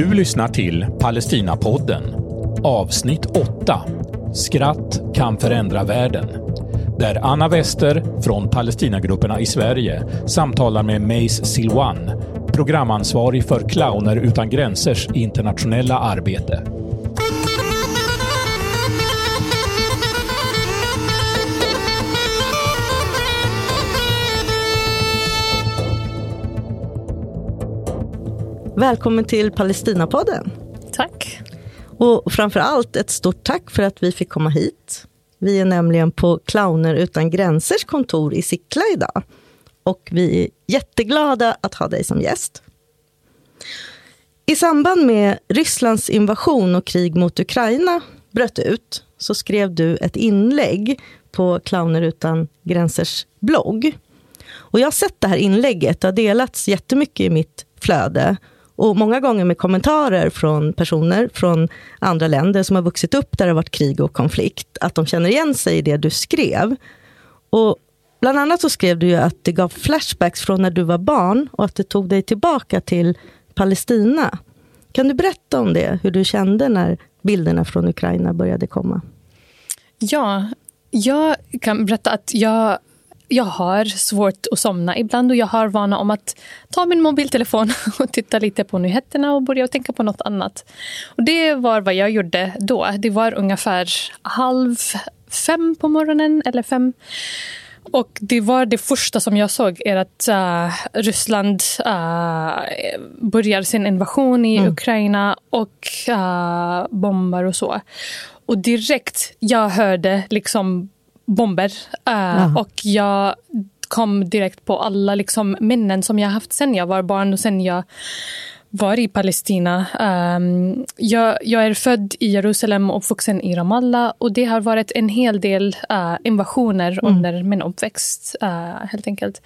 Du lyssnar till Palestinapodden, avsnitt 8. Skratt kan förändra världen. Där Anna Wester från Palestinagrupperna i Sverige samtalar med Mace Silwan, programansvarig för Clowner utan gränsers internationella arbete. Välkommen till Palestinapodden. Tack. Och framför allt ett stort tack för att vi fick komma hit. Vi är nämligen på Clowner utan gränsers kontor i Sickla idag. Och vi är jätteglada att ha dig som gäst. I samband med Rysslands invasion och krig mot Ukraina bröt ut, så skrev du ett inlägg på Clowner utan gränsers blogg. Och jag har sett det här inlägget, det har delats jättemycket i mitt flöde. Och många gånger med kommentarer från personer från andra länder som har vuxit upp där det har varit krig och konflikt, att de känner igen sig i det du skrev. Och bland annat så skrev du ju att det gav flashbacks från när du var barn och att det tog dig tillbaka till Palestina. Kan du berätta om det, hur du kände när bilderna från Ukraina började komma? Ja, jag kan berätta att jag jag har svårt att somna ibland och jag har vana om att ta min mobiltelefon och titta lite på nyheterna och börja tänka på något annat. Och Det var vad jag gjorde då. Det var ungefär halv fem på morgonen, eller fem. Och det var det första som jag såg, är att uh, Ryssland uh, börjar sin invasion i mm. Ukraina och uh, bombar och så. Och direkt jag hörde liksom bomber. Uh, och jag kom direkt på alla liksom, minnen som jag haft sen jag var barn och sen jag var i Palestina. Um, jag, jag, är född i Jerusalem och uppvuxen i Ramallah. Och det har varit en hel del uh, invasioner mm. under min uppväxt. Uh, helt enkelt.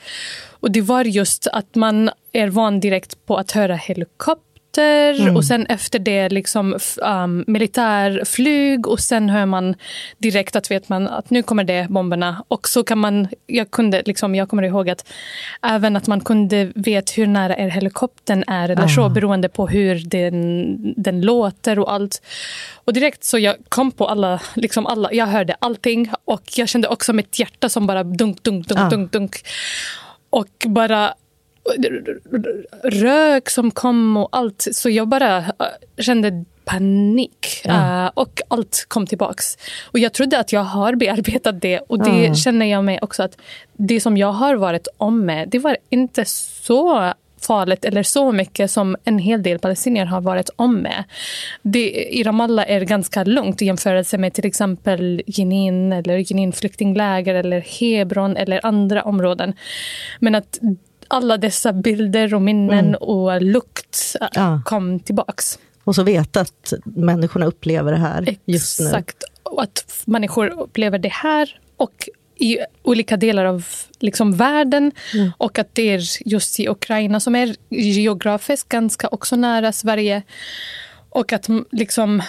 Och det var just att man är van direkt på att höra helikopter helikopter mm. och sen efter det liksom um, militärflyg och sen hör man direkt att vet man att nu kommer det bomberna. Och så kan man, jag kunde liksom, jag kommer ihåg att även att man kunde vet hur nära er helikoptern är eller så ah. beroende på hur den, den låter och allt. Och direkt så jag kom på alla, liksom alla, jag hörde allting och jag kände också mitt hjärta som bara dunk, dunk, dunk, ah. dunk, dunk. Och bara rök som kom och allt. Så jag bara äh, kände panik. Ja. Uh, och allt kom tillbaks. Och jag trodde att jag har bearbetat det. Och det ja. känner jag mig också att det som jag har varit om med, det var inte så farligt eller så mycket som en hel del palestinier har varit om med. Det, I Ramallah är det ganska lugnt i jämförelse med till exempel Jenin eller Jenin flyktingläger eller Hebron eller andra områden. Men att alla dessa bilder och minnen mm. och lukt äh, ja. kom tillbaks. Och så veta att människorna upplever det här Exakt. just nu. Exakt. Och att människor upplever det här och i olika delar av liksom världen. Mm. Och att det är just i Ukraina som är geografiskt ganska också nära Sverige. Och att liksom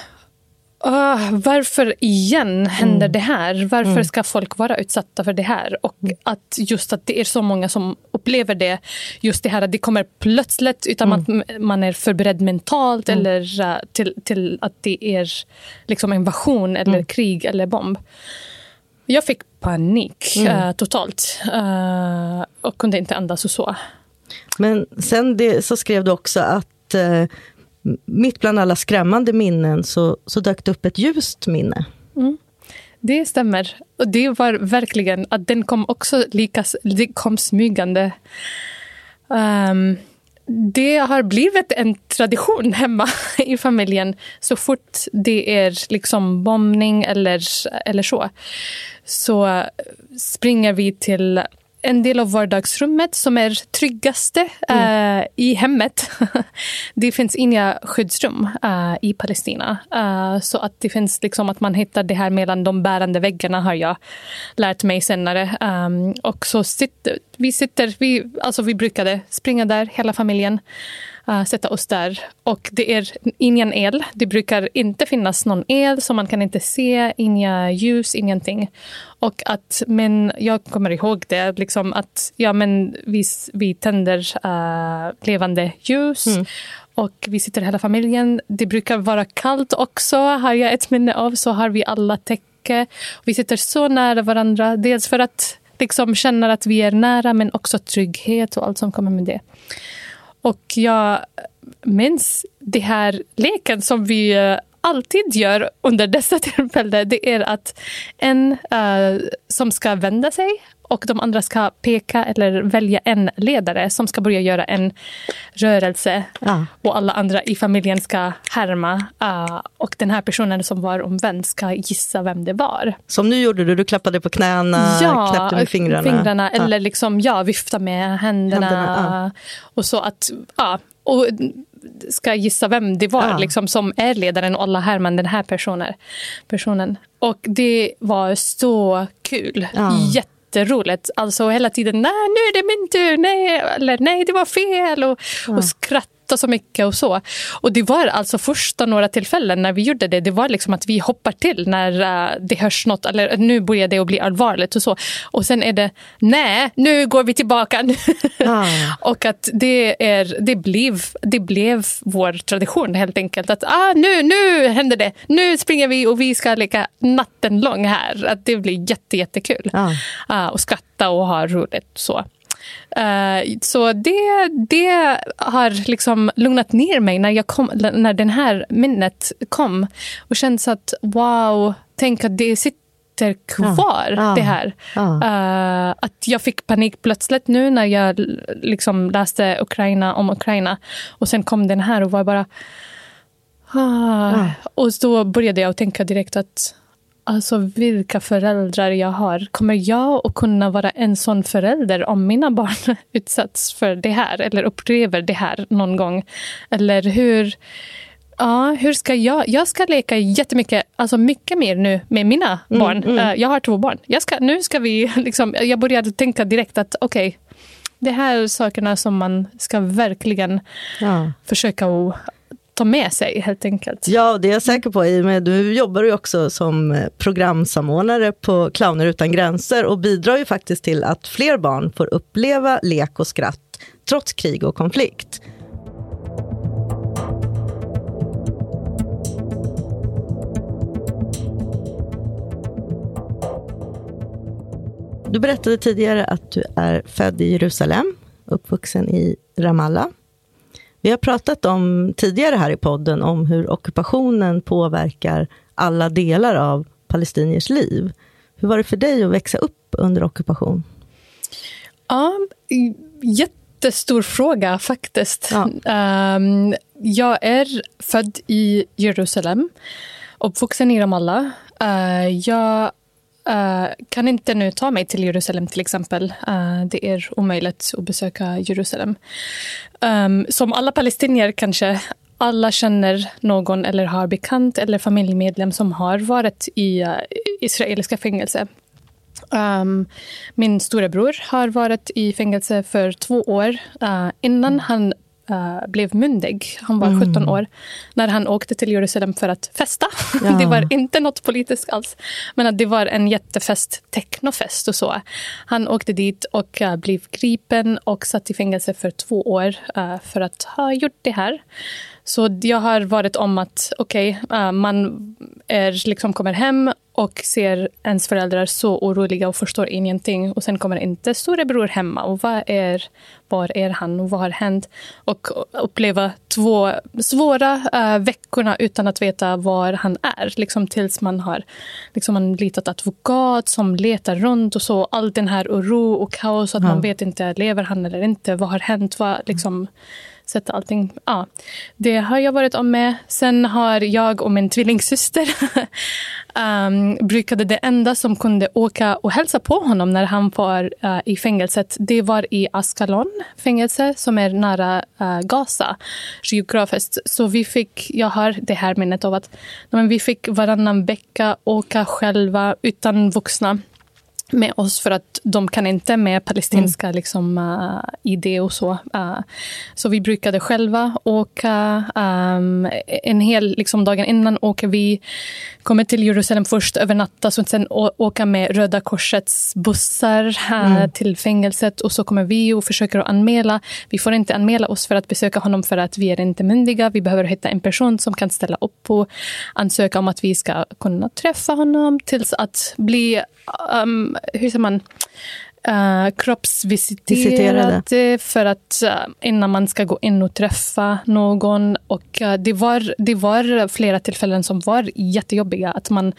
Uh, varför igen händer mm. det här? Varför mm. ska folk vara utsatta för det här? Och mm. att just att det är så många som upplever det. Just det här att det kommer plötsligt utan mm. att man är förberedd mentalt mm. eller uh, till, till att det är liksom invasion eller mm. krig eller bomb. Jag fick panik uh, totalt uh, och kunde inte andas och så. Men sen det, så skrev du också att mitt bland alla skrämmande minnen så, så dök det upp ett ljust minne. Mm. Det stämmer. Och det var verkligen att den kom också lika det kom smygande. Um, det har blivit en tradition hemma i familjen. Så fort det är liksom bombning eller, eller så, så springer vi till en del av vardagsrummet som är tryggaste mm. uh, i hemmet. det finns inga skyddsrum uh, i Palestina. Uh, så att det finns liksom att man hittar det här mellan de bärande väggarna har jag lärt mig senare. Um, och så sitter, vi sitter, vi, alltså vi brukade springa där, hela familjen uh, sätta oss där. Och det är ingen el. Det brukar inte finnas någon el, så man kan inte se, inga ljus, ingenting. Och att, men jag kommer ihåg det, liksom att ja, men vi, vi tänder uh, levande ljus. Mm. och vi sitter hela familjen. Det brukar vara kallt också, har jag ett minne av. Så har vi alla täcke. Vi sitter så nära varandra. Dels för att liksom känna att vi är nära, men också trygghet och allt som kommer med det. Och jag minns det här leken som vi eh, alltid gör under dessa tillfällen. Det är att en uh, som ska vända sig och de andra ska peka eller välja en ledare som ska börja göra en rörelse. Ja. Och alla andra i familjen ska härma. Uh, och den här personen som var omvänd ska gissa vem det var. Som nu gjorde du, du klappade på knäna, ja, knäppte med fingrarna. fingrarna ja. Eller liksom, ja, vifta med händerna. händerna och så att, ja, och ska gissa vem det var liksom, som är ledaren och alla härmar den här personen. personen. Och det var så kul. Ja. Jätte jätteroligt. Alltså hela tiden, nej nu är det min tur, nej, eller nej det var fel och, ja. och skratta så mycket och så. Och det var alltså första några tillfällen när vi gjorde det, det var liksom att vi hoppar till när uh, det hörs något, eller nu börjar det att bli allvarligt och så. Och sen är det, nej, nu går vi tillbaka. Ah. och att det, är, det, blev, det blev vår tradition helt enkelt. Att ah, nu, nu händer det, nu springer vi och vi ska leka natten lång här. Att det blir jätte, jättekul. Ah. Uh, och skratta och ha roligt. så. Uh, så det, det har liksom lugnat ner mig när, jag kom, när den här minnet kom. Och känns att wow, tänk att det sitter kvar, ja, ja, det här. Ja. Uh, att jag fick panik plötsligt nu när jag liksom läste Ukraina om Ukraina. Och sen kom den här och var bara... Ah. Och då började jag tänka direkt att Alltså vilka föräldrar jag har. Kommer jag att kunna vara en sån förälder om mina barn utsatts för det här eller upplever det här någon gång? Eller hur... Ja, hur ska jag? Jag ska leka jättemycket, alltså mycket mer nu med mina mm, barn. Mm. Uh, jag har två barn. Jag ska, nu ska vi liksom, jag började tänka direkt att okej, okay, det här är sakerna som man ska verkligen ja. försöka ta med sig helt enkelt. Ja, det är jag säker på. I med, du jobbar ju också som eh, programsamordnare på Clowner utan gränser och bidrar ju faktiskt till att fler barn får uppleva lek och skratt trots krig och konflikt. Du berättade tidigare att du är född i Jerusalem, uppvuxen i Ramallah. Vi har pratat om tidigare här i podden om hur ockupationen påverkar alla delar av palestiniers liv. Hur var det för dig att växa upp under ockupation? Ja, jättestor fråga faktiskt. Ja. Um, jag är född i Jerusalem, uppvuxen i Ramallah. Uh, jag Uh, kan inte nu ta mig till Jerusalem till exempel. Uh, det är omöjligt att besöka Jerusalem. Um, som alla palestinier kanske alla känner någon eller har bekant eller familjemedlem som har varit i uh, israeliska fängelse. Um, min storebror har varit i fängelse för två år innan han uh, blev myndig. Han var 17 mm. år när han åkte till Jerusalem för att festa. Ja. det var inte något politiskt alls. Men att det var en jättefest, technofest och så. Han åkte dit och uh, blev gripen och satt i fängelse för två år uh, för att ha gjort det här. Så jag har varit om att okej, okay, man är, liksom kommer hem och ser ens föräldrar så oroliga och förstår ingenting. Och sen kommer inte storebror hemma. Och vad är, var är han och vad har hänt? Och uppleva två svåra uh, veckorna utan att veta var han är. Liksom tills man har liksom anlitat advokat som letar runt och så. All den här oro och kaos. Att mm. man vet inte, lever han eller inte? Vad har hänt? Vad, liksom, sätta allting... Ja, det har jag varit om med. Sen har jag och min tvillingsyster um, brukade det enda som kunde åka och hälsa på honom när han var uh, i fängelset. Det var i Askalon fängelse som är nära uh, Gaza geografiskt. Så vi fick, jag har det här minnet av att men vi fick varannan vecka åka själva utan vuxna med oss för att de kan inte med palestinska mm. liksom, uh, idé och så. Uh, så vi brukade själva åka. Um, en hel liksom, dagen innan åker vi, kommer till Jerusalem först, övernatta, och sen åka med Röda Korsets bussar uh, mm. till fängelset och så kommer vi och försöker att anmäla. Vi får inte anmäla oss för att besöka honom för att vi är inte myndiga. Vi behöver hitta en person som kan ställa upp och ansöka om att vi ska kunna träffa honom tills att bli um, hur säger man, uh, kroppsvisiterade för att uh, innan man ska gå in och träffa någon. Och uh, det, var, det var flera tillfällen som var jättejobbiga. Att man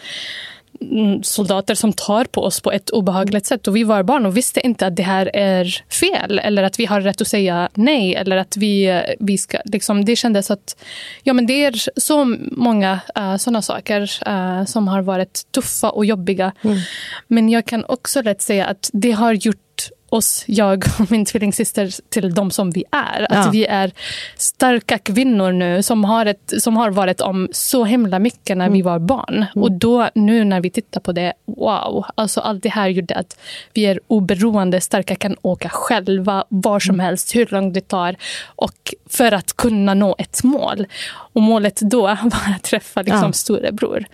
soldater som tar på oss på ett obehagligt sätt. Och Vi var barn och visste inte att det här är fel eller att vi har rätt att säga nej. eller att vi, vi ska, liksom, Det kändes att ja, men det är så många uh, såna saker uh, som har varit tuffa och jobbiga. Mm. Men jag kan också lätt säga att det har gjort oss, jag och min tvillingsyster, till de som vi är. Ja. Att vi är starka kvinnor nu som har, ett, som har varit om så himla mycket när mm. vi var barn. Mm. Och då nu när vi tittar på det, wow. Alltså allt det här gjorde att vi är oberoende, starka, kan åka själva var som mm. helst, hur långt det tar. Och för att kunna nå ett mål. Och målet då var att träffa liksom ja. storebror.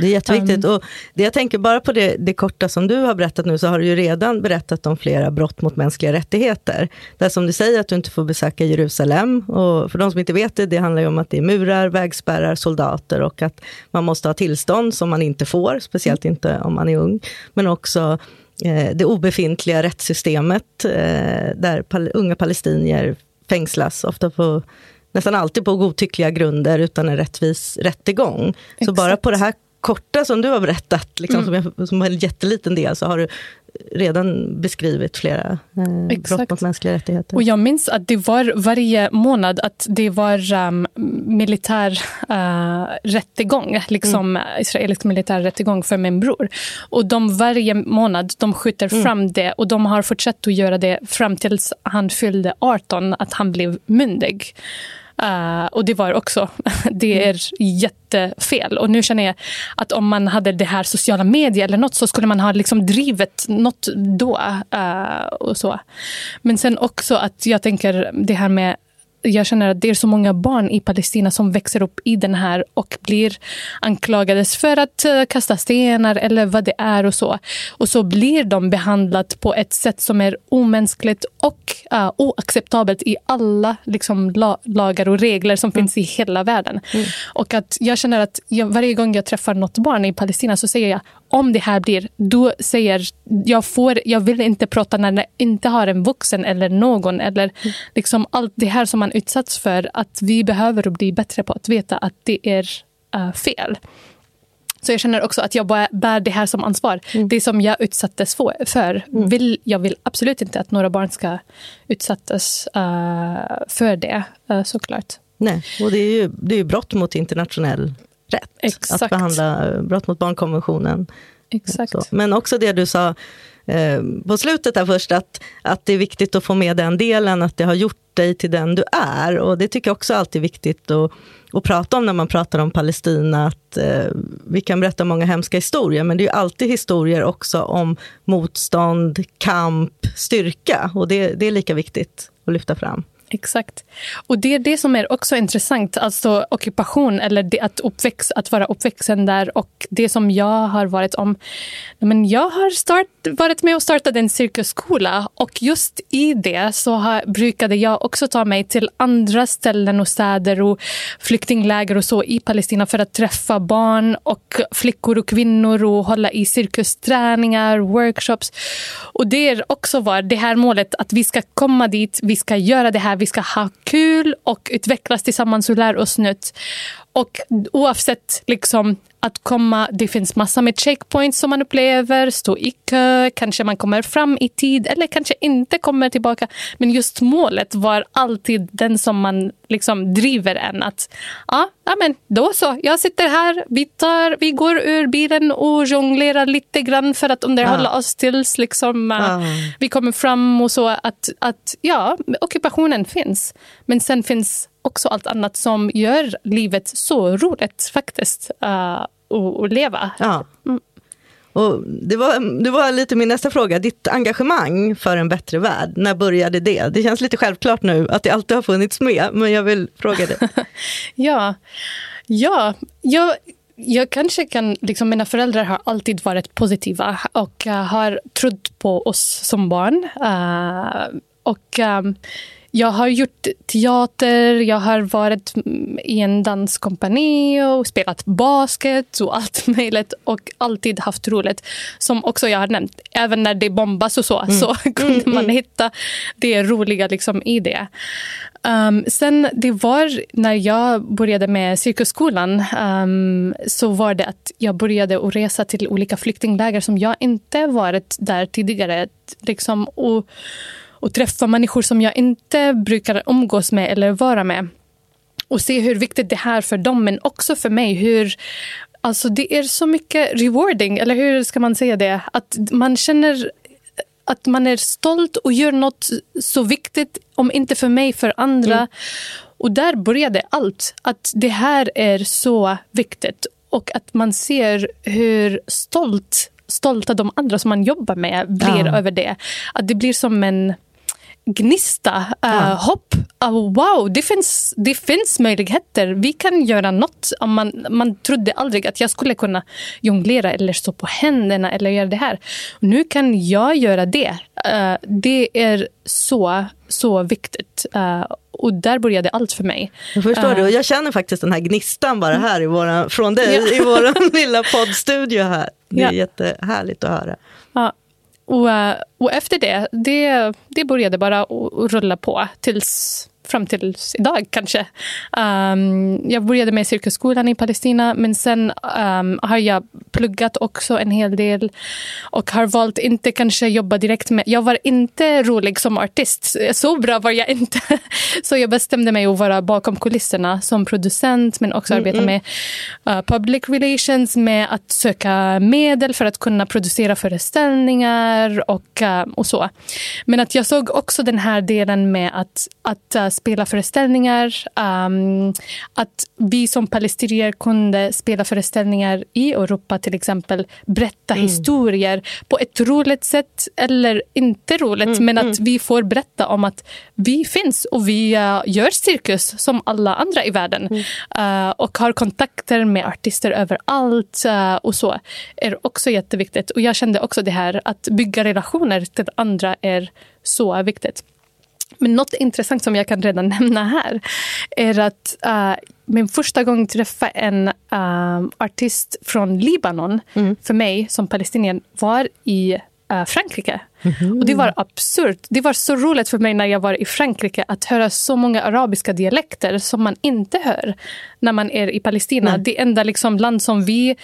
Det är jätteviktigt. Um, och det jag tänker bara på det, det korta som du har berättat nu, så har du ju redan berättat om flera brott brott mot mänskliga rättigheter. Där som du säger att du inte får besöka Jerusalem. Och för de som inte vet det, det handlar ju om att det är murar, vägspärrar, soldater och att man måste ha tillstånd som man inte får, speciellt inte om man är ung. Men också eh, det obefintliga rättssystemet, eh, där pal unga palestinier fängslas, ofta på nästan alltid på godtyckliga grunder utan en rättvis rättegång. Exakt. Så bara på det här korta som du har berättat, liksom, mm. som, jag, som en jätteliten del, så har du redan beskrivit flera eh, brott mot mänskliga rättigheter. Och jag minns att det var varje månad att det var um, militär uh, rättegång, liksom mm. israelisk militär rättegång för min bror. Och de varje månad de skjuter mm. fram det och de har fortsatt att göra det fram tills han fyllde 18, att han blev myndig. Uh, och det var också, det är jättefel. Och nu känner jag att om man hade det här sociala medier eller något så skulle man ha liksom drivit något då. Uh, och så. Men sen också att jag tänker det här med jag känner att det är så många barn i Palestina som växer upp i den här och blir anklagades för att uh, kasta stenar eller vad det är och så. Och så blir de behandlat på ett sätt som är omänskligt och uh, oacceptabelt i alla liksom, la lagar och regler som mm. finns i hela världen. Mm. Och att jag känner att jag, varje gång jag träffar något barn i Palestina så säger jag om det här blir, då säger jag får, jag vill inte prata när jag inte har en vuxen eller någon eller mm. liksom allt det här som man utsatts för. Att vi behöver bli bättre på att veta att det är uh, fel. Så jag känner också att jag bär det här som ansvar. Mm. Det som jag utsattes för. Mm. Vill, jag vill absolut inte att några barn ska utsättas uh, för det, uh, såklart. Nej, och det är ju det är brott mot internationell rätt. Exakt. Att behandla brott mot barnkonventionen. Exakt. Så. Men också det du sa eh, på slutet där först, att, att det är viktigt att få med den delen, att det har gjort dig till den du är. Och det tycker jag också alltid är viktigt att, att prata om när man pratar om Palestina. Att, eh, vi kan berätta många hemska historier, men det är alltid historier också om motstånd, kamp, styrka. Och det, det är lika viktigt att lyfta fram. Exakt. Och det är det som är också intressant, alltså ockupation eller det att, uppväxt, att vara uppvuxen där och det som jag har varit om. Men jag har start, varit med och startat en cirkusskola och just i det så har, brukade jag också ta mig till andra ställen och städer och flyktingläger och så i Palestina för att träffa barn och flickor och kvinnor och hålla i cirkusträningar, workshops. Och det är också var det här målet att vi ska komma dit, vi ska göra det här vi ska ha kul och utvecklas tillsammans och lära oss nytt. Och oavsett liksom att komma, det finns massor med checkpoints som man upplever, stå i kö, kanske man kommer fram i tid eller kanske inte kommer tillbaka. Men just målet var alltid den som man liksom driver en. Att ja, ja men då så, jag sitter här, vi, tar, vi går ur bilen och jonglerar lite grann för att underhålla ja. oss tills liksom, ja. vi kommer fram och så. Att, att ja, ockupationen finns. Men sen finns också allt annat som gör livet så roligt faktiskt uh, att leva. Ja. Mm. Och det, var, det var lite min nästa fråga, ditt engagemang för en bättre värld, när började det? Det känns lite självklart nu att det alltid har funnits med, men jag vill fråga dig. ja, ja jag, jag kanske kan, liksom mina föräldrar har alltid varit positiva och uh, har trott på oss som barn. Uh, och um, jag har gjort teater, jag har varit i en danskompani och spelat basket och allt möjligt och alltid haft roligt. Som också jag har nämnt, även när det bombas och så, mm. så kunde mm, man mm. hitta det roliga liksom i det. Um, sen det var när jag började med cirkusskolan um, så var det att jag började att resa till olika flyktingläger som jag inte varit där tidigare. Liksom, och, och träffa människor som jag inte brukar umgås med eller vara med. Och se hur viktigt det är för dem, men också för mig. hur Alltså det är så mycket rewarding, eller hur ska man säga det? Att man känner att man är stolt och gör något så viktigt, om inte för mig, för andra. Mm. Och där började allt. Att det här är så viktigt. Och att man ser hur stolt, stolta de andra som man jobbar med blir ja. över det. Att det blir som en gnista, uh, ja. hopp. Uh, wow, det finns, det finns möjligheter. Vi kan göra något. Man, man trodde aldrig att jag skulle kunna jonglera eller stå på händerna eller göra det här. Nu kan jag göra det. Uh, det är så, så viktigt. Uh, och där började allt för mig. Jag förstår det. jag känner faktiskt den här gnistan bara här i våra, från dig ja. i vår lilla poddstudio här. Det är ja. jättehärligt att höra. Och, eh, och efter det, det, det började bara att rulla på tills fram till idag kanske. Um, jag började med cirkusskolan i Palestina men sen um, har jag pluggat också en hel del och har valt inte kanske jobba direkt med... Jag var inte rolig som artist, så bra var jag inte. Så jag bestämde mig att vara bakom kulisserna som producent men också mm, arbeta mm. med uh, public relations, med att söka medel för att kunna producera föreställningar och, uh, och så. Men att jag såg också den här delen med att, att uh, spela föreställningar. Um, att vi som palestinier kunde spela föreställningar i Europa till exempel. Berätta mm. historier på ett roligt sätt eller inte roligt. Mm, men att mm. vi får berätta om att vi finns och vi uh, gör cirkus som alla andra i världen. Uh, och har kontakter med artister överallt uh, och så. är också jätteviktigt. Och jag kände också det här att bygga relationer till andra är så viktigt. Men något intressant som jag kan redan nämna här är att uh, min första gång träffa en uh, artist från Libanon mm. för mig som palestinier var i uh, Frankrike. Mm. Och Det var absurt. Det var så roligt för mig när jag var i Frankrike att höra så många arabiska dialekter som man inte hör när man är i Palestina. Nej. Det enda liksom land som vi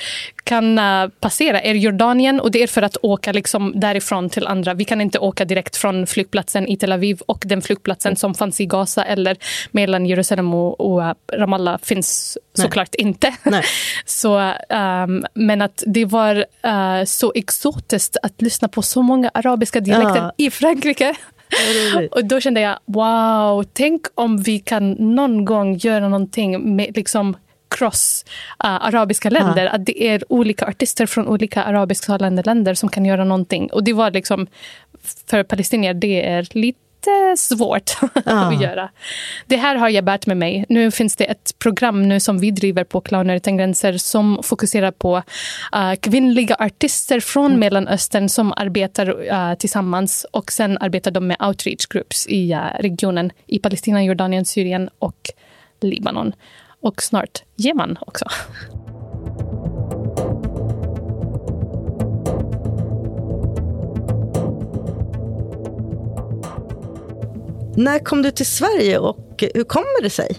kan uh, passera är Jordanien och det är för att åka liksom därifrån till andra. Vi kan inte åka direkt från flygplatsen i Tel Aviv och den flygplatsen som fanns i Gaza eller mellan Jerusalem och, uh, Ramallah finns Nej. såklart inte. så, um, men att det var uh, så exotiskt att lyssna på så många arabiska dialekter ja. i Frankrike. Och då kände jag, wow, tänk om vi kan någon gång göra någonting med liksom cross uh, arabiska länder. Ja. Att det är olika artister från olika arabisktalande länder som kan göra någonting. Och det var liksom, för palestinier, det är lite svårt ja. att göra. Det här har jag bärt med mig. Nu finns det ett program nu som vi driver på Clowner utan gränser som fokuserar på uh, kvinnliga artister från mm. Mellanöstern som arbetar uh, tillsammans och sen arbetar de med outreach groups i uh, regionen i Palestina, Jordanien, Syrien och Libanon. Och snart Jemen också. När kom du till Sverige och hur kommer det sig?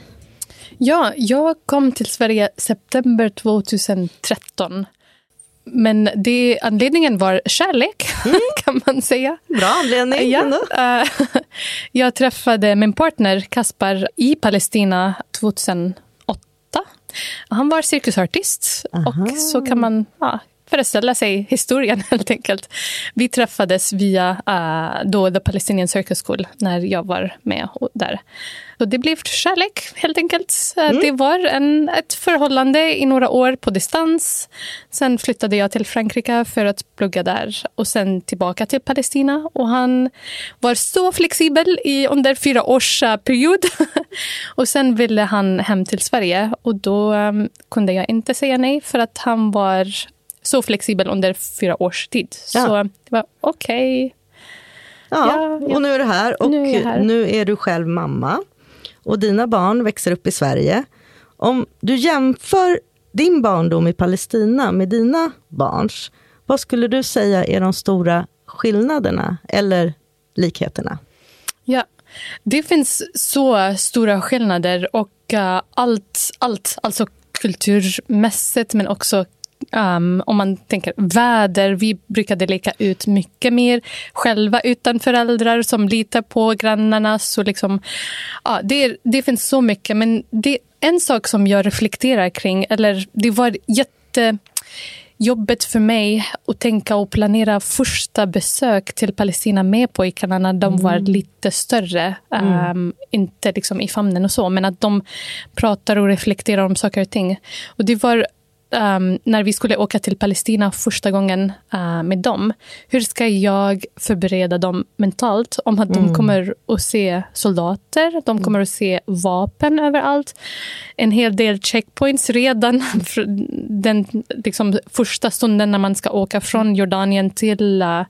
Ja, jag kom till Sverige september 2013. Men det, anledningen var kärlek, mm. kan man säga. Bra anledning. Ja, jag träffade min partner Kaspar i Palestina 2008. Han var cirkusartist. Aha. Och så kan man ja, föreställa sig historien helt enkelt. Vi träffades via uh, då The Palestinian Circus School när jag var med där. Så det blev kärlek helt enkelt. Mm. Det var en, ett förhållande i några år på distans. Sen flyttade jag till Frankrike för att plugga där och sen tillbaka till Palestina. Och han var så flexibel i, under fyra års uh, period. och sen ville han hem till Sverige och då um, kunde jag inte säga nej för att han var så flexibel under fyra års tid. Ja. Så det var okej. Okay. Ja, ja, och nu är du här och nu är, här. nu är du själv mamma. Och dina barn växer upp i Sverige. Om du jämför din barndom i Palestina med dina barns, vad skulle du säga är de stora skillnaderna eller likheterna? Ja, det finns så stora skillnader och uh, allt, allt, alltså kulturmässigt men också Um, om man tänker väder, vi brukade leka ut mycket mer själva utan föräldrar som litar på grannarna. Så liksom, ja, det, det finns så mycket, men det en sak som jag reflekterar kring, eller det var jätte jobbet för mig att tänka och planera första besök till Palestina med pojkarna när de mm. var lite större. Mm. Um, inte liksom i famnen och så, men att de pratar och reflekterar om saker och ting. Och det var um, när vi skulle åka till Palestina första gången uh, med dem. Hur ska jag förbereda dem mentalt om att mm. de kommer att se soldater, de kommer att se vapen överallt. En hel del checkpoints redan den liksom, första stunden när man ska åka från Jordanien till, uh,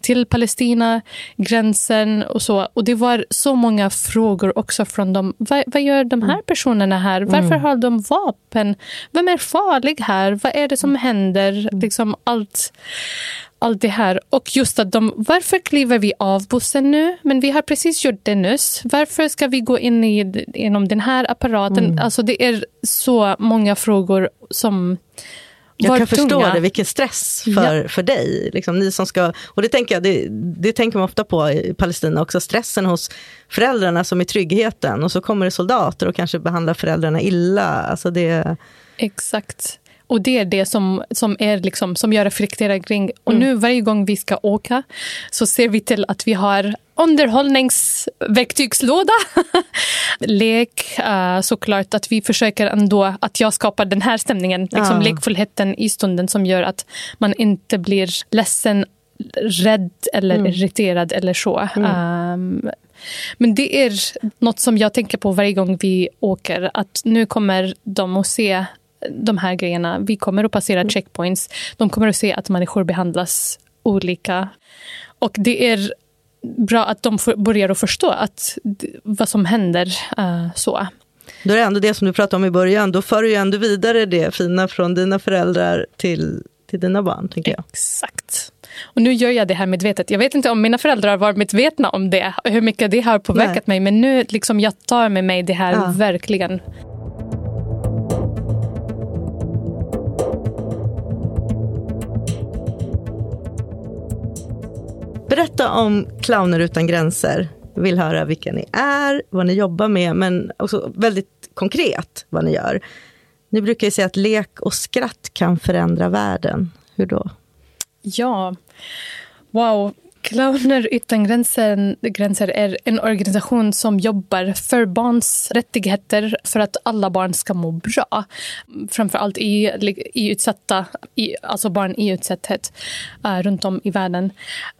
till Palestina, gränsen och så. Och det var så många frågor också från dem. Va, vad gör de här mm. personerna här? Varför mm. har de vapen? Vem är farlig här? Vad är det som händer? Liksom allt, allt det här. Och just att de, varför kliver vi av bussen nu? Men vi har precis gjort det nyss. Varför ska vi gå in i, genom den här apparaten? Mm. Alltså det är så många frågor som jag kan tunga. förstå det, vilken stress för, ja. för dig. Liksom, ni som ska, och det tänker, jag, det, det tänker man ofta på i Palestina också, stressen hos föräldrarna som är tryggheten. Och så kommer det soldater och kanske behandlar föräldrarna illa. Alltså det... Exakt. Och det är det som, som, är liksom, som jag reflekterar kring. Och mm. nu varje gång vi ska åka så ser vi till att vi har underhållningsverktygslåda. Lek, uh, såklart att vi försöker ändå att jag skapar den här stämningen, liksom ja. lekfullheten i stunden som gör att man inte blir ledsen, rädd eller mm. irriterad eller så. Mm. Um, men det är något som jag tänker på varje gång vi åker. Att nu kommer de att se de här grejerna. Vi kommer att passera mm. checkpoints. De kommer att se att människor behandlas olika. Och det är bra att de börjar att förstå att, vad som händer. Uh, så. Då är det ändå det som du pratade om i början, då för du ju ändå vidare det fina från dina föräldrar till, till dina barn. Tänker jag. Exakt. Och nu gör jag det här medvetet. Jag vet inte om mina föräldrar var medvetna om det, hur mycket det har påverkat Nej. mig. Men nu liksom jag tar med mig det här ja. verkligen. Berätta om Clowner utan gränser. Jag vill höra vilka ni är, vad ni jobbar med, men också väldigt konkret vad ni gör. Ni brukar ju säga att lek och skratt kan förändra världen. Hur då? Ja, wow. Clowner utan gränser, gränser är en organisation som jobbar för barns rättigheter för att alla barn ska må bra. Framför allt i, i utsatta, i, alltså barn i utsatthet uh, runt om i världen.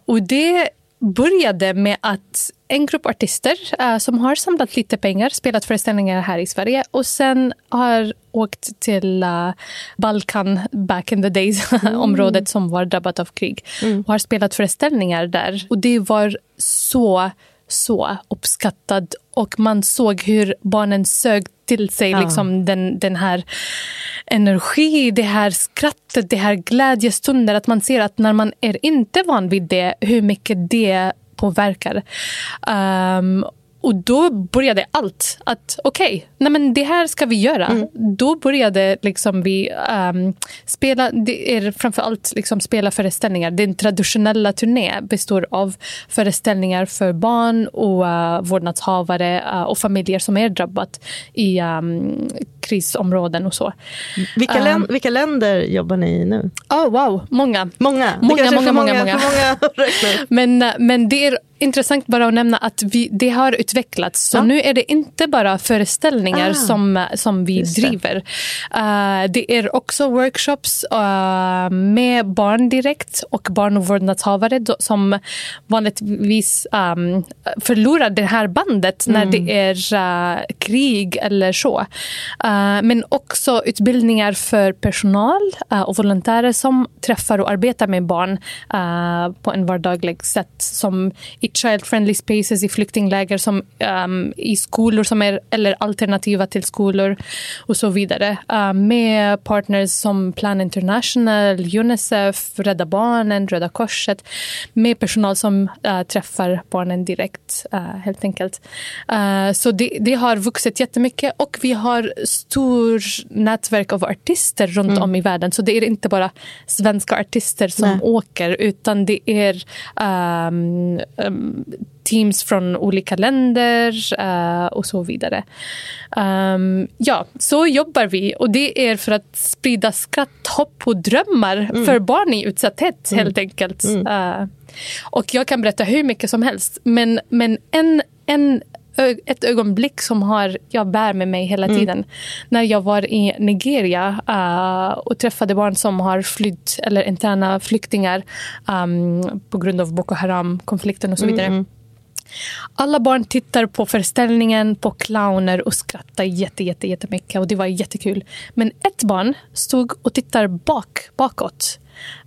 Och det började med att en grupp artister uh, som har samlat lite pengar, spelat föreställningar här i Sverige och sen har åkt till uh, Balkan back in the days, mm. området som var drabbat av krig mm. och har spelat föreställningar där. Och det var så så uppskattad och man såg hur barnen sög till sig ja. liksom den, den här energi, det här skrattet, det här glädjestunder. Att man ser att när man är inte van vid det, hur mycket det påverkar. Um, och då började allt. Att okej, okay, det här ska vi göra. Mm. Då började liksom vi um, spela, det är framförallt liksom spela föreställningar. Den traditionella turné består av föreställningar för barn och uh, vårdnadshavare uh, och familjer som är drabbat i um, krisområden och så. Vilka, län, um, vilka länder jobbar ni i nu? Oh, wow, många. Många? Många, många, många, många. många. men, men det är intressant bara att nämna att vi, det har utvecklats. Så ja. nu är det inte bara föreställningar ah, som, som vi driver. Uh, det är också workshops uh, med barn direkt och barn och vårdnadshavare som vanligtvis um, förlorar det här bandet mm. när det är uh, krig eller så. Uh, men också utbildningar för personal och volontärer som träffar och arbetar med barn på en vardaglig sätt som i child-friendly spaces i flyktingläger som um, i skolor som är eller alternativa till skolor och så vidare. Uh, med partners som Plan International, Unicef, Rädda Barnen, Röda Korset. Med personal som uh, träffar barnen direkt, uh, helt enkelt. så det, det, har vuxit jättemycket och vi har stor nätverk av artister runt mm. om i världen. Så det är inte bara svenska artister som Nej. åker utan det är um, um, teams från olika länder uh, och så vidare. Um, ja, så jobbar vi och det är för att sprida skratt, hopp och drömmar mm. för barn i utsatthet mm. helt enkelt. Mm. Uh, och jag kan berätta hur mycket som helst men, men en, en ett ögonblick som har, jag bär med mig hela mm. tiden. Mm. När jag var i Nigeria uh, och träffade barn som har flytt eller interna flyktingar um, på grund av Boko Haram-konflikten och så vidare. Mm. Alla barn tittar på föreställningen, på clowner och skrattar jätte, jätte, jättemycket. Och det var jättekul. Men ett barn stod och tittade bak, bakåt.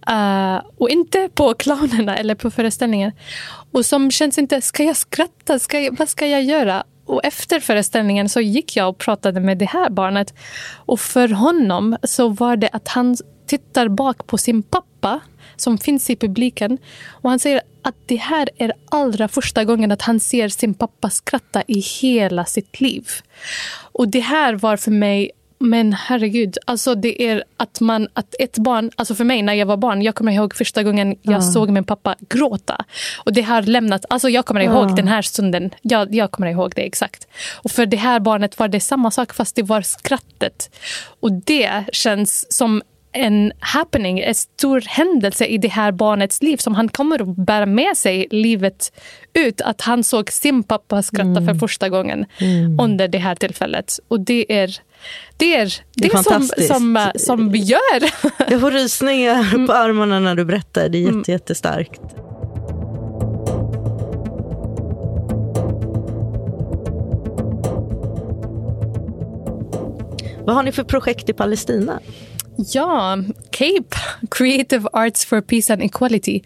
Uh, och inte på clownerna eller på föreställningen. Och som känns inte, ska jag skratta? Ska jag, vad ska jag göra? Och efter föreställningen så gick jag och pratade med det här barnet. Och för honom så var det att han tittar bak på sin pappa som finns i publiken. Och han säger att det här är allra första gången att han ser sin pappa skratta i hela sitt liv. Och det här var för mig men herregud, alltså det är att man, att ett barn, alltså för mig när jag var barn, jag kommer ihåg första gången jag uh. såg min pappa gråta. Och det har lämnat, alltså jag kommer ihåg uh. den här stunden, jag, jag kommer ihåg det exakt. Och för det här barnet var det samma sak fast det var skrattet. Och det känns som en happening, en stor händelse i det här barnets liv som han kommer att bära med sig livet ut. Att han såg sin pappa skratta mm. för första gången mm. under det här tillfället. Och det är det är det, är som, som, som vi gör. Jag får rysningar mm. på armarna när du berättar. Det är mm. jätte, jättestarkt. Vad har ni för projekt i Palestina? Ja, CAPE, Creative Arts for Peace and Equality.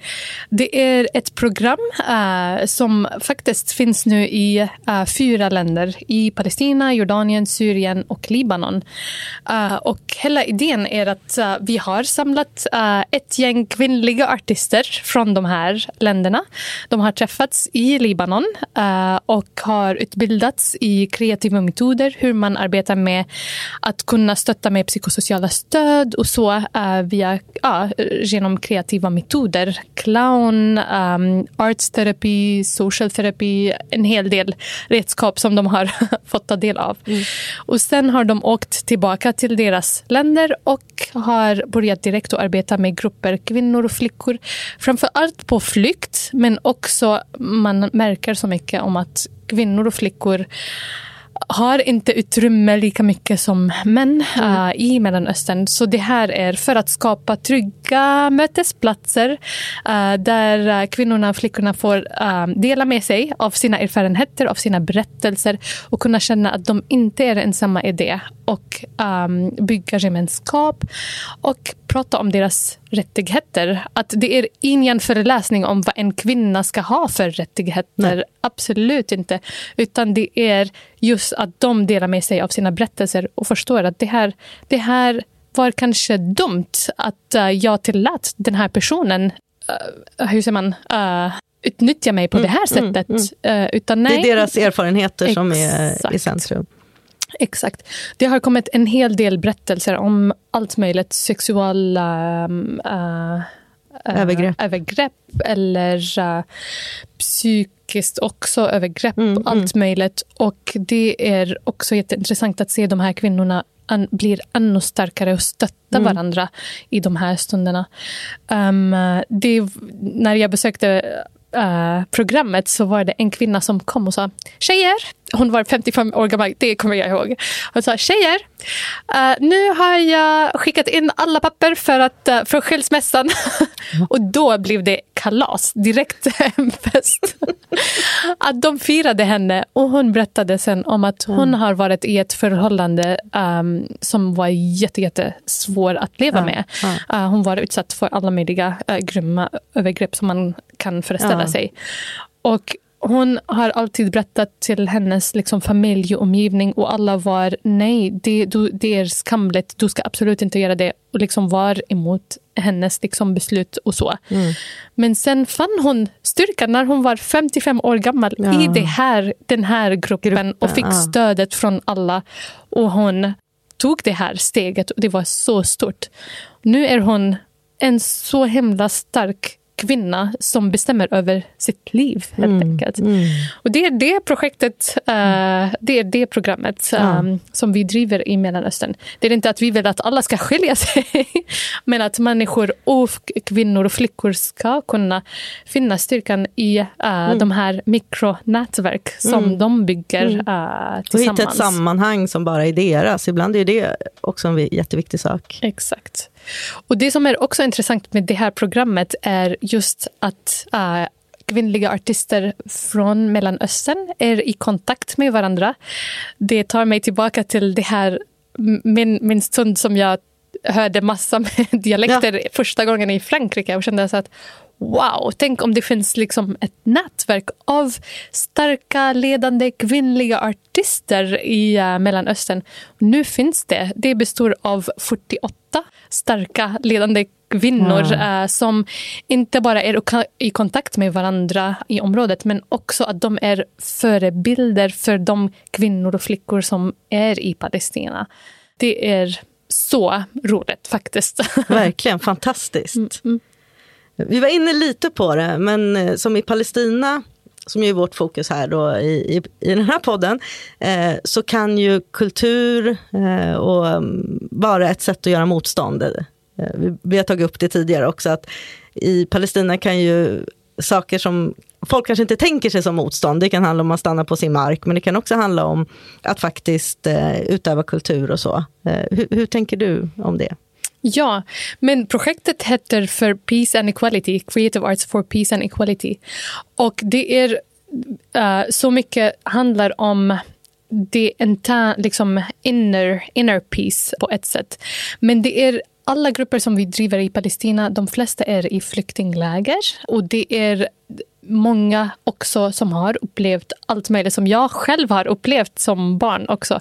Det är ett program äh, som faktiskt finns nu i äh, fyra länder. I Palestina, Jordanien, Syrien och Libanon. Äh, och hela idén är att vi har samlat ett gäng kvinnliga artister från de här länderna. De har träffats i Libanon och har utbildats i kreativa metoder, hur man arbetar med att kunna stötta med psykosociala stöd stöd och så uh, via, uh, genom kreativa metoder. Clown, um, artsterapi, social therapy, en hel del redskap som de har fått ta del av. Mm. Och sen har de åkt tillbaka till deras länder och har börjat direkt att arbeta med grupper kvinnor och flickor. Framför allt på flykt, men också man märker så mycket om att kvinnor och flickor har inte utrymme lika mycket som män mm. uh, i Mellanöstern. Så det här är för att skapa trygga mötesplatser uh, där uh, kvinnorna och flickorna får dela med sig av sina erfarenheter, av sina berättelser och kunna känna att de inte är ensamma i det och um, bygga gemenskap och prata om deras rättigheter. Att det är ingen föreläsning om vad en kvinna ska ha för rättigheter. Nej. Absolut inte. Utan det är just att de delar med sig av sina berättelser och förstår att det här, det här var kanske dumt att uh, jag tillät den här personen, uh, hur säger man, uh, utnyttja mig på det här sättet. Eh, utan nej, Det är deras erfarenheter som är i Exakt. centrum. Exakt. Det har kommit en hel del berättelser om allt möjligt. Sexuella uh, uh, Övergrepp. övergrepp eller uh, psykiskt också övergrepp. Mm, allt möjligt. Och det är också jätteintressant att se de här kvinnorna an, blir ännu starkare och stötta Mm. varandra i de här stunderna. Um, det, när jag besökte eh, programmet så var det en kvinna som kom och sa Tjejer, hon var 55 år gammal, det kommer jag ihåg. Hon sa Tjejer, eh, nu har jag skickat in alla papper för, att, uh, för skilsmässan. och då blev det kalas, direkt en fest. att de firade henne och hon berättade sen om att hon har varit i ett förhållande um, som var jätte, jättesvår att leva Ja, med. ja. Uh, hon var utsatt för alla möjliga uh, grymma övergrepp som man kan föreställa Ja. sig. Och hon har alltid berättat till hennes liksom, familj och omgivning och alla var nej, det, du, det är skamligt, du ska absolut inte göra det och liksom var emot hennes liksom, beslut och så. Mm. Men sen fann hon styrkan när hon var 55 år gammal Ja. i det här, den här gruppen, Gruppen, och fick ja. stödet från alla. Och hon tog det här steget och det var så stort. Nu är hon en så himla stark kvinna som bestämmer över sitt liv helt Mm, enkelt. Och det är det projektet, eh, det är det programmet Ja. um, som vi driver i Mellanöstern. Det är inte att vi vill att alla ska skilja sig, men att människor och kvinnor och flickor ska kunna finna styrkan i eh, Mm. de här mikronätverk som de bygger uh, Och hitta tillsammans. ett sammanhang som bara är deras. Ibland är det också en jätteviktig sak. Exakt. Och Det som är också intressant med det här programmet är just att äh, kvinnliga artister från Mellanöstern är i kontakt med varandra. Det tar mig tillbaka till det här, min, min stund som jag hörde massa med dialekter första gången i Frankrike och kände så att wow, tänk om det finns liksom ett nätverk av starka ledande kvinnliga artister i uh, Mellanöstern. Nu finns det. Det består av 48 starka ledande kvinnor eh, som inte bara är i kontakt med varandra i området men också att de är förebilder för de kvinnor och flickor som är i Palestina. Det är så roligt faktiskt. Verkligen fantastiskt. Mm, vi var inne lite på det, men eh, som i Palestina, som ju är vårt fokus här då i, i, i den här podden, eh, så kan ju kultur eh, och, mm, vara ett sätt att göra motstånd. Eh, vi, vi har tagit upp det tidigare också, att i Palestina kan ju saker som folk kanske inte tänker sig som motstånd, det kan handla om att stanna på sin mark, men det kan också handla om att faktiskt eh, utöva kultur och så. Eh, hur, hur tänker du om det? Ja, men projektet heter för Peace and Equality, Creative Arts for Peace and Equality. Och det är uh, så mycket handlar om det interna, liksom inner, inner peace på ett sätt. Men det är alla grupper som vi driver i Palestina, de flesta är i flyktingläger och det är många också som har upplevt allt möjligt som jag själv har upplevt som barn också.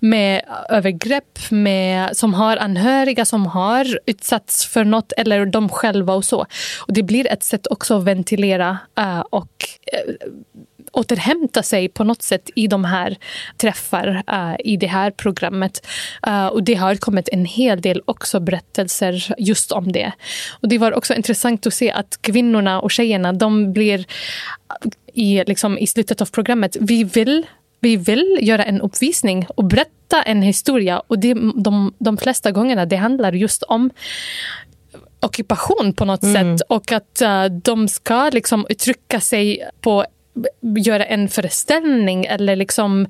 Med övergrepp, med, som har anhöriga som har utsatts för något eller de själva och så. Och det blir ett sätt också att ventilera eh, och eh, återhämta sig på något sätt i de här träffar uh, i det här programmet. Uh, och det har kommit en hel del också berättelser just om det. Och det var också intressant att se att kvinnorna och tjejerna, de blir i, liksom, i slutet av programmet, vi vill vi vill göra en uppvisning och berätta en historia. Och det, de, de flesta gångerna det handlar just om ockupation på något sätt och att uh, de ska liksom uttrycka sig på göra en föreställning eller liksom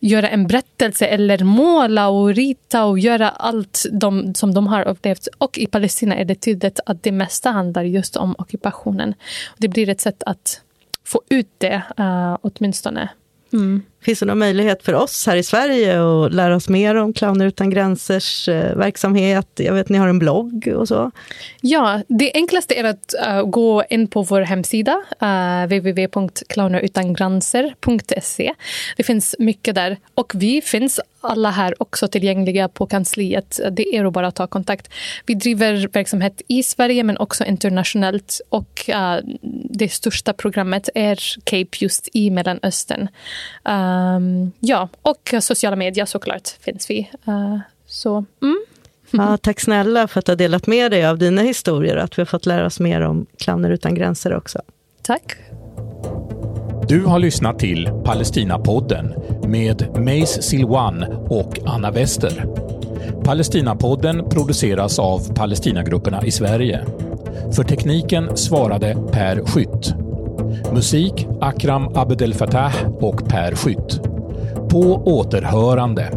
göra en berättelse eller måla och rita och göra allt de, som de har upplevt. Och i Palestina är det tydligt att det mesta handlar just om ockupationen. Det blir ett sätt att få ut det uh, åtminstone. Mm. Finns det någon möjlighet för oss här i Sverige att lära oss mer om Clowner utan gränsers eh, verksamhet? Jag vet ni har en blogg och så. Ja, det enklaste är att uh, gå in på vår hemsida eh, uh, www.clownerutangranser.se. Det finns mycket där och vi finns alla här också tillgängliga på kansliet. Det är att bara ta kontakt. Vi driver verksamhet i Sverige men också internationellt och uh, det största programmet är Cape just i Mellanöstern. Um, ja, och sociala medier såklart finns vi. Uh, så, mm. Ja, tack snälla för att du har delat med dig av dina historier och att vi har fått lära oss mer om Clowner utan gränser också. Tack. Du har lyssnat till Palestinapodden med Mace Silwan och Anna Wester. Palestinapodden produceras av Palestinagrupperna i Sverige. För tekniken svarade Per Skytt. Musik Akram Abdel Fattah och Per Skytt. På återhörande.